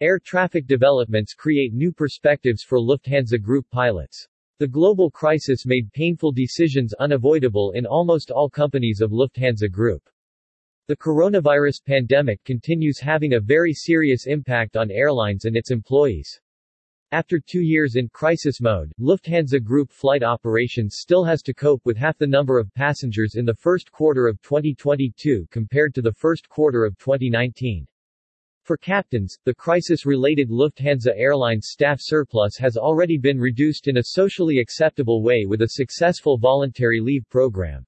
Air traffic developments create new perspectives for Lufthansa Group pilots. The global crisis made painful decisions unavoidable in almost all companies of Lufthansa Group. The coronavirus pandemic continues having a very serious impact on airlines and its employees. After two years in crisis mode, Lufthansa Group flight operations still has to cope with half the number of passengers in the first quarter of 2022 compared to the first quarter of 2019. For captains, the crisis-related Lufthansa Airlines staff surplus has already been reduced in a socially acceptable way with a successful voluntary leave program.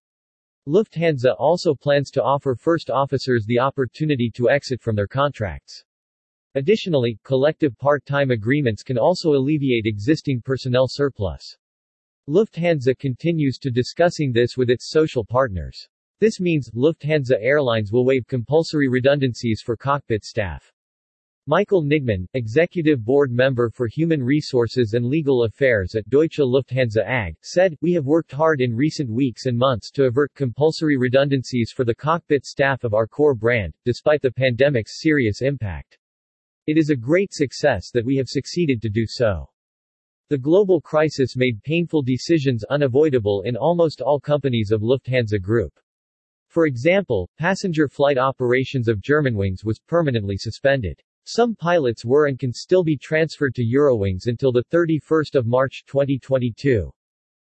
Lufthansa also plans to offer first officers the opportunity to exit from their contracts. Additionally, collective part-time agreements can also alleviate existing personnel surplus. Lufthansa continues to discussing this with its social partners. This means, Lufthansa Airlines will waive compulsory redundancies for cockpit staff. Michael Niggemann, Executive Board Member for Human Resources and Legal Affairs at Deutsche Lufthansa AG, said, We have worked hard in recent weeks and months to avert compulsory redundancies for the cockpit staff of our core brand, despite the pandemic's serious impact. It is a great success that we have succeeded to do so. The global crisis made painful decisions unavoidable in almost all companies of Lufthansa Group. For example, passenger flight operations of Germanwings was permanently suspended. Some pilots were and can still be transferred to Eurowings until 31 March 2022.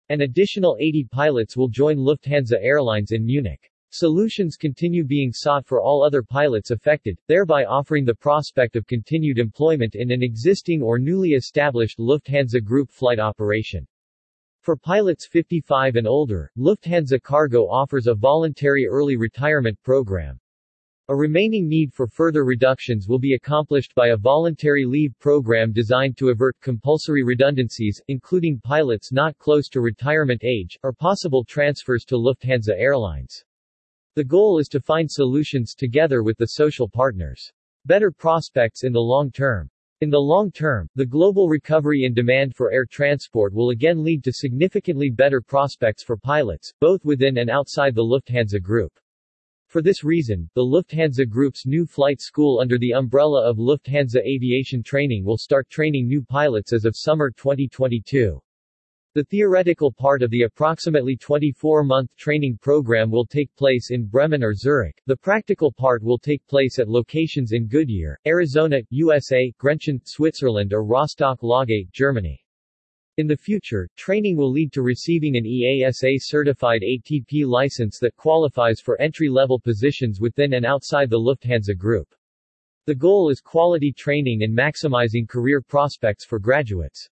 An additional 80 pilots will join Lufthansa Airlines in Munich. Solutions continue being sought for all other pilots affected, thereby offering the prospect of continued employment in an existing or newly established Lufthansa Group flight operation. For pilots 55 and older, Lufthansa Cargo offers a voluntary early retirement program. A remaining need for further reductions will be accomplished by a voluntary leave program designed to avert compulsory redundancies, including pilots not close to retirement age, or possible transfers to Lufthansa Airlines. The goal is to find solutions together with the social partners. Better prospects in the long term. In the long term, the global recovery in demand for air transport will again lead to significantly better prospects for pilots, both within and outside the Lufthansa Group. For this reason, the Lufthansa Group's new flight school under the umbrella of Lufthansa Aviation Training will start training new pilots as of summer 2022. The theoretical part of the approximately 24-month training program will take place in Bremen or Zurich. The practical part will take place at locations in Goodyear, Arizona, USA, Grenchen, Switzerland or Rostock-Laage, Germany. In the future, training will lead to receiving an EASA-certified ATP license that qualifies for entry-level positions within and outside the Lufthansa Group. The goal is quality training and maximizing career prospects for graduates.